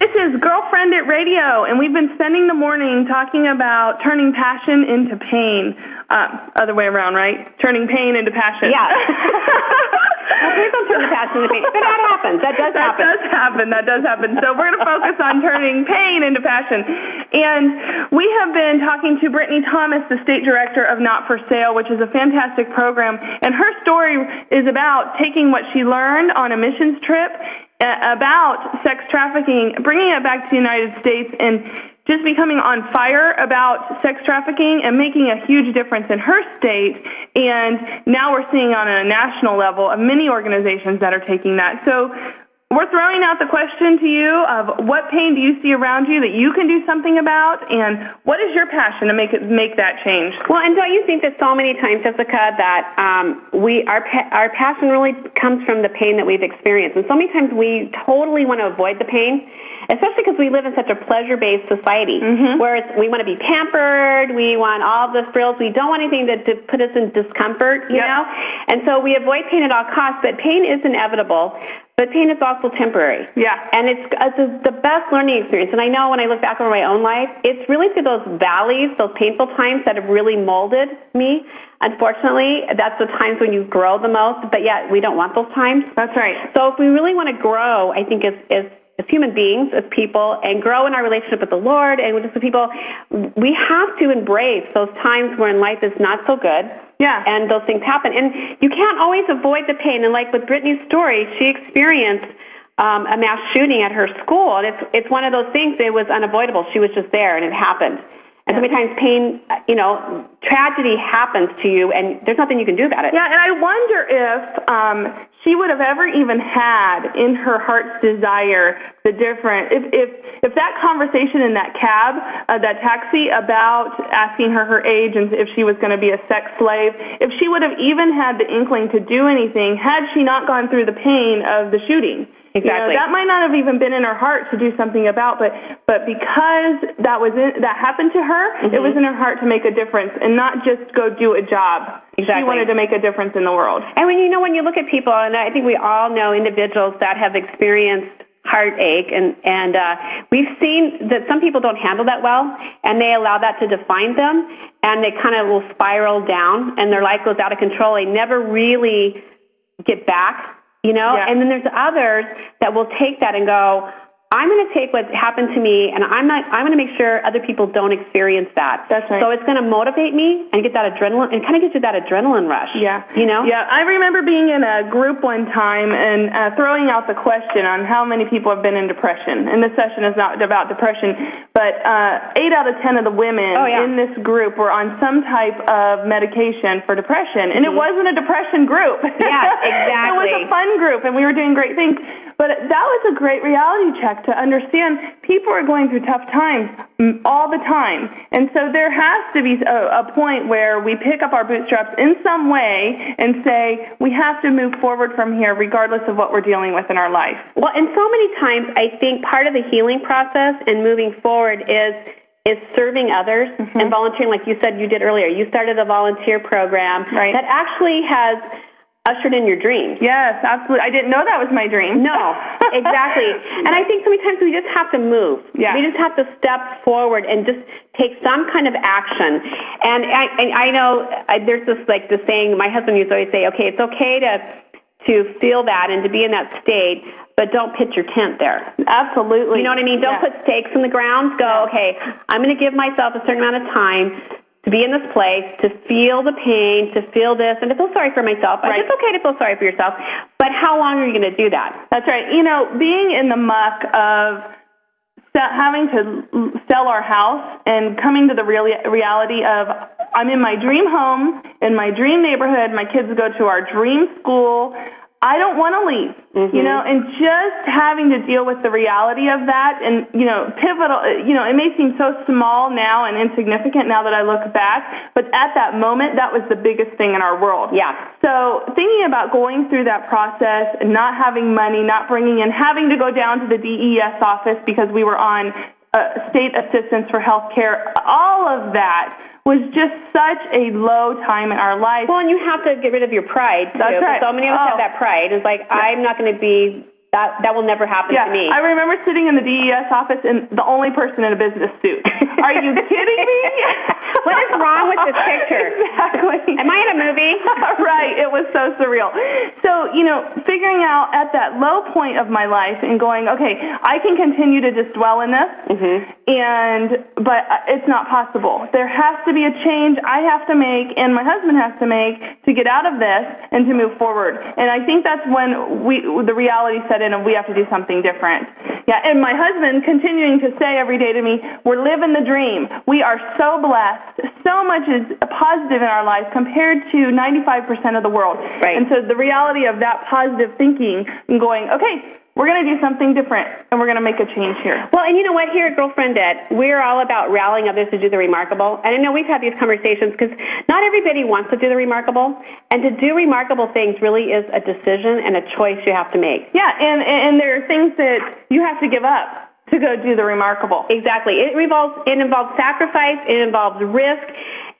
This is Girlfriendit Radio, and we've been spending the morning talking about turning passion into pain. Uh, other way around, right? Turning pain into passion. Yeah. <laughs> Well, please don't turn the passion into pain. But that happens. That does <laughs> that happen. does happen. That does happen. So we're going to focus on turning pain into passion. And we have been talking to Brittany Thomas, the state director of Not for Sale, which is a fantastic program. And her story is about taking what she learned on a missions trip uh, about sex trafficking, bringing it back to the United States, and just becoming on fire about sex trafficking and making a huge difference in her state. And now we're seeing on a national level of many organizations that are taking that. So we're throwing out the question to you of what pain do you see around you that you can do something about, and what is your passion to make it make that change? Well, and don't you think that so many times, Jessica, that um, we our our passion really comes from the pain that we've experienced, and so many times we totally want to avoid the pain. Especially because we live in such a pleasure-based society, mm-hmm. where it's, we want to be pampered, we want all the frills, we don't want anything that to put us in discomfort, you Yep. know. And so we avoid pain at all costs. But pain is inevitable. But pain is also temporary. Yeah. And it's, uh, it's the best learning experience. And I know when I look back over my own life, it's really through those valleys, those painful times that have really molded me. Unfortunately, that's the times when you grow the most, but yet we don't want those times. That's right. So if we really want to grow, I think as, as, as human beings, as people, and grow in our relationship with the Lord and with the people, we have to embrace those times when life is not so good. Yeah. And those things happen. And you can't always avoid the pain. And like with Brittany's story, she experienced um, a mass shooting at her school. And it's, it's one of those things, it was unavoidable. She was just there and it happened. And so many times pain, you know, tragedy happens to you and there's nothing you can do about it. Yeah, and I wonder if um, she would have ever even had in her heart's desire the different if if if that conversation in that cab, uh, that taxi about asking her her age and if she was going to be a sex slave, if she would have even had the inkling to do anything had she not gone through the pain of the shooting. You know, Exactly. that might not have even been in her heart to do something about, but but because that was in, that happened to her, it was in her heart to make a difference and not just go do a job. She wanted to make a difference in the world. And when you know, when you look at people, and I think we all know individuals that have experienced heartache, and and uh, we've seen that some people don't handle that well, and they allow that to define them, and they kind of will spiral down, and their life goes out of control. They never really get back, you know. Yeah. And then there's others that will take that and go. I'm going to take what happened to me and I'm not, I'm going to make sure other people don't experience that. That's right. So it's going to motivate me and get that adrenaline and kind of get you that adrenaline rush. Yeah. You know? Yeah. I remember being in a group one time and uh, throwing out the question on how many people have been in depression. And this session is not about depression, but uh, eight out of ten of the women Oh, yeah. in this group were on some type of medication for depression. And it wasn't a depression group. Mm-hmm. Yes, <laughs> it was a fun group and we were doing great things. But that was a great reality check to understand people are going through tough times mm, all the time. And so there has to be a, a point where we pick up our bootstraps in some way and say, we have to move forward from here regardless of what we're dealing with in our life. Well, and so many times I think part of the healing process and moving forward is is serving others Mm-hmm. and volunteering like you said you did earlier. You started a volunteer program Right. that actually has ushered in your dreams. Yes, absolutely. I didn't know that was my dream. No, exactly. <laughs> and I think so many times we just have to move. Yeah. We just have to step forward and just take some kind of action. And I, and I know I, there's this like the saying my husband used to always say, okay, it's okay to to feel that and to be in that state, but don't pitch your tent there. Absolutely. You know what I mean? Don't Yeah. put stakes in the ground. Go, okay, I'm going to give myself a certain amount of time to be in this place, to feel the pain, to feel this, and to feel sorry for myself. Right. It's okay to feel sorry for yourself, but how long are you going to do that? That's right. You know, being in the muck of having to sell our house and coming to the real reality of I'm in my dream home, in my dream neighborhood, my kids go to our dream school. I don't want to leave, you know, and just having to deal with the reality of that and, you know, pivotal, you know, it may seem so small now and insignificant now that I look back, but at that moment, that was the biggest thing in our world. Yeah. So thinking about going through that process and not having money, not bringing in, having to go down to the DES office because we were on uh, state assistance for health care, all of that was just such a low time in our life. Well, and you have to get rid of your pride too. That's right. So many of us Oh. have that pride. It's like I'm not going to be that. That will never happen yeah, to me. I remember sitting in the DES office and the only person in a business suit. <laughs> Are you kidding me? What is wrong with this picture? Exactly. Am I in a movie? <laughs> right. It was so surreal. So, you know, figuring out at that low point of my life and going, okay, I can continue to just dwell in this, and but uh, it's not possible. There has to be a change I have to make, and my husband has to make to get out of this and to move forward. And I think that's when we the reality set in, and we have to do something different. Yeah. And my husband continuing to say every day to me, "We're living the dream. We are so blessed. So much is positive in our lives compared to 95% of the world." Right. And so the reality of that positive thinking and going, "Okay." We're going to do something different, and we're going to make a change here. Well, and you know what? Here at Girlfriendit, we're all about rallying others to do the remarkable. And I know we've had these conversations because not everybody wants to do the remarkable. And to do remarkable things really is a decision and a choice you have to make. Yeah, and and there are things that you have to give up to go do the remarkable. Exactly. It involves it involves sacrifice. It involves risk,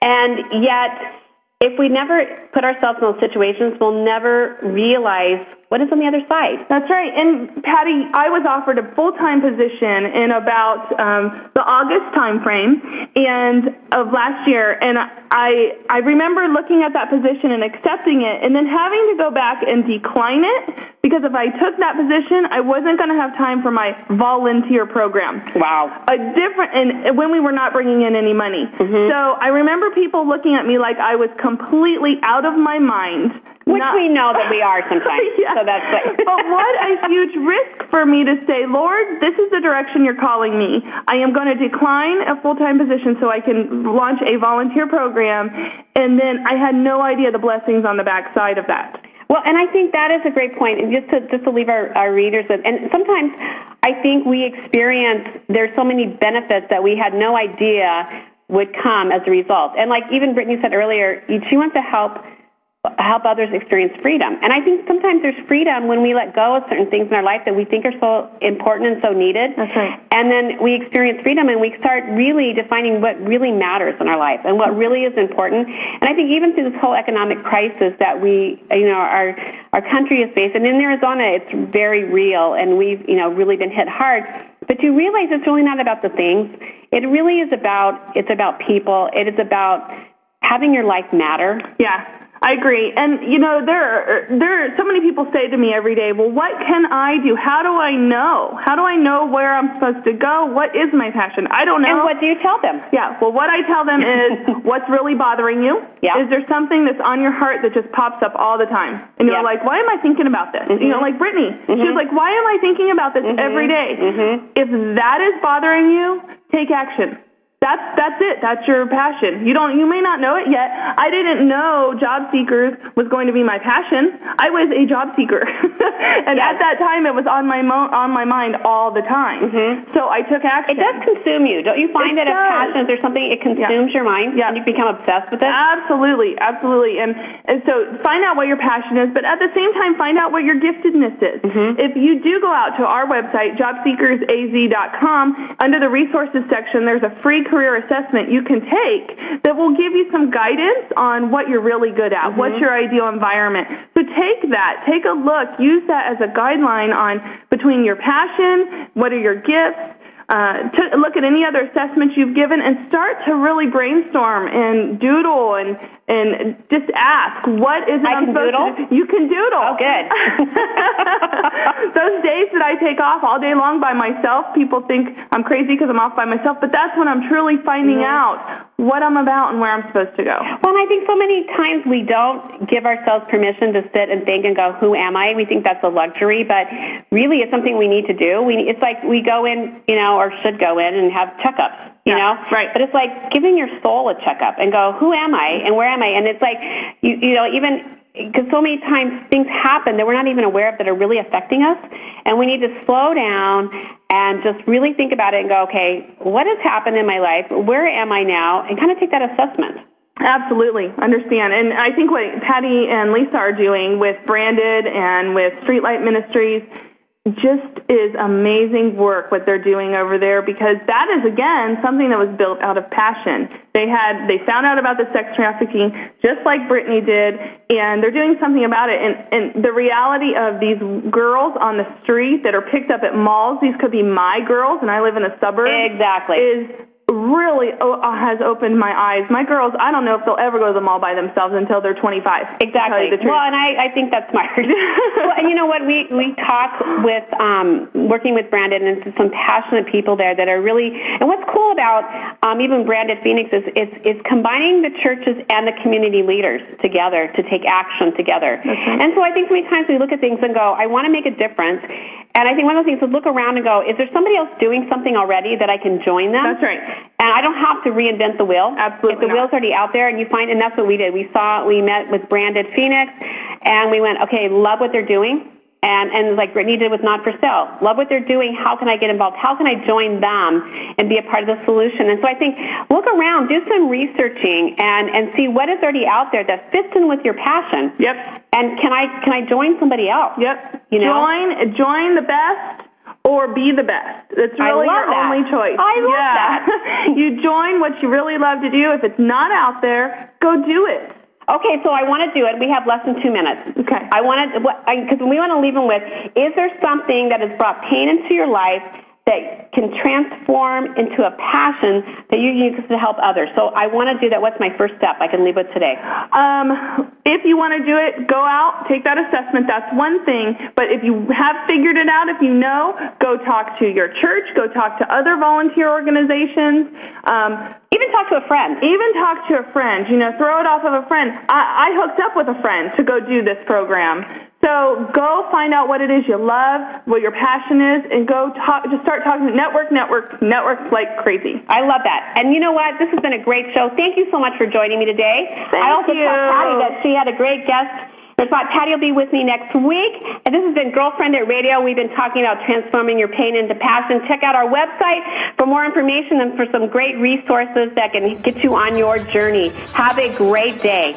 and yet, if we never put ourselves in those situations, we'll never realize what is on the other side. That's right. And Patty, I was offered a full-time position in about um, the August time frame and of last year, and I I remember looking at that position and accepting it, and then having to go back and decline it because if I took that position, I wasn't going to have time for my volunteer program. Wow. a different and when we were not bringing in any money. So I remember people looking at me like I was completely out of my mind. Which not- we know that we are sometimes. <laughs> Yeah. So that's like. <laughs> but what a huge risk for me to say, Lord, this is the direction you're calling me. I am going to decline a full time position so I can launch a volunteer program. And then I had no idea the blessings on the backside of that. Well, and I think that is a great point. And just to just to leave our, our readers with, and sometimes I think we experience there's so many benefits that we had no idea would come as a result. And like even Brittany said earlier, she wants to help help others experience freedom. And I think sometimes there's freedom when we let go of certain things in our life that we think are so important and so needed. That's right. And then we experience freedom and we start really defining what really matters in our life and what really is important. And I think even through this whole economic crisis that we, you know, our our country is facing, and in Arizona it's very real and we've, you know, really been hit hard. But you realize it's really not about the things. It really is about it's about people. It is about having your life matter. Yeah. I agree. And you know, there are, there are so many people say to me every day, "Well, what can I do? How do I know? How do I know where I'm supposed to go? What is my passion? I don't know." And what do you tell them? Yeah. Well, what I tell them is <laughs> what's really bothering you? Yeah. Is there something that's on your heart that just pops up all the time? And you're Yeah. like, "Why am I thinking about this?" You know, mm-hmm. like Brittany. She was mm-hmm. like, "Why am I thinking about this mm-hmm. every day?" Mhm. If that is bothering you, take action. That's that's it. That's your passion. You don't you may not know it yet. I didn't know job seekers was going to be my passion. I was a job seeker. <laughs> and Yes. at that time it was on my mo- on my mind all the time. Mhm. So I took action. It does consume you. Don't you find It that a does. passion, if there's something, it consumes your mind Yeah. and you become obsessed with it? Absolutely, absolutely. And, and so find out what your passion is, but at the same time, find out what your giftedness is. Mhm. If you do go out to our website, jobseekersaz.com, under the resources section, there's a free career assessment you can take that will give you some guidance on what you're really good at, what's your ideal environment. So take that, take a look, use that as a guideline on between your passion, what are your gifts, uh, to look at any other assessments you've given and start to really brainstorm and doodle and and just ask what is it I I'm can doodle? to do? You can doodle. Oh, good. <laughs> <laughs> Those days that I take off all day long by myself, people think I'm crazy because I'm off by myself, but that's when I'm truly finding Mhm. out what I'm about and where I'm supposed to go. Well, and I think so many times we don't give ourselves permission to sit and think and go, "Who am I?" We think that's a luxury, but really, it's something we need to do. We it's like we go in, you know, or should go in and have checkups, you Yeah, know, right. But it's like giving your soul a checkup and go, "Who am I? And where am I?" And it's like you you know even because so many times things happen that we're not even aware of that are really affecting us, and we need to slow down and just really think about it and go, "Okay, what has happened in my life? Where am I now?" And kind of take that assessment. Absolutely, understand. And I think what Patty and Lisa are doing with Branded and with Streetlight Ministries just is amazing work what they're doing over there because that is again something that was built out of passion. They had they found out about the sex trafficking just like Brittany did and they're doing something about it and and the reality of these girls on the street that are picked up at malls these could be my girls and I live in a suburb Exactly. is really uh, has opened my eyes. My girls, I don't know if they'll ever go to the mall by themselves until they're 25. Exactly. the. Well, and I, I think that's smart. <laughs> well, and you know what? We we talk with um, working with Branded and some passionate people there that are really. And what's cool about um, even Branded Phoenix is, is is combining the churches and the community leaders together to take action together. Okay. And so I think many times we look at things and go, I want to make a difference. And I think one of the things is look around and go, is there somebody else doing something already that I can join them? That's right. And I don't have to reinvent the wheel. Absolutely If the not. wheel's already out there and you find, and that's what we did. We saw, we met with Branded Phoenix and we went, okay, love what they're doing. And, and like Brittany did with Not for Sale, love what they're doing. How can I get involved? How can I join them and be a part of the solution? And so I think look around, do some researching and, and see what is already out there that fits in with your passion. Yep. And can I, can I join somebody else? Yep. You know? Join join the best or be the best. It's I really your that. only choice. I love yeah. that. <laughs> you join what you really love to do. If it's not out there, go do it. Okay, so I want to do it. We have less than two minutes. Okay. I want to, because we want to leave them with, is there something that has brought pain into your life that can transform into a passion that you use to help others? So I want to do that. What's my first step I can leave with today? Um, if you want to do it, go out, take that assessment. That's one thing. But if you have figured it out, if you know, go talk to your church, go talk to other volunteer organizations. Um, Even talk to a friend. even talk to a friend. You know, throw it off of a friend. I, I hooked up with a friend to go do this program. So go find out what it is you love, what your passion is, and go talk. Just start talking. Network, network, network like crazy. I love that. And you know what? This has been a great show. Thank you so much for joining me today. Thank I also you. told Patty that she had a great guest. I thought Patty will be with me next week. And this has been Girlfriendit Radio. We've been talking about transforming your pain into passion. Check out our website for more information and for some great resources that can get you on your journey. Have a great day.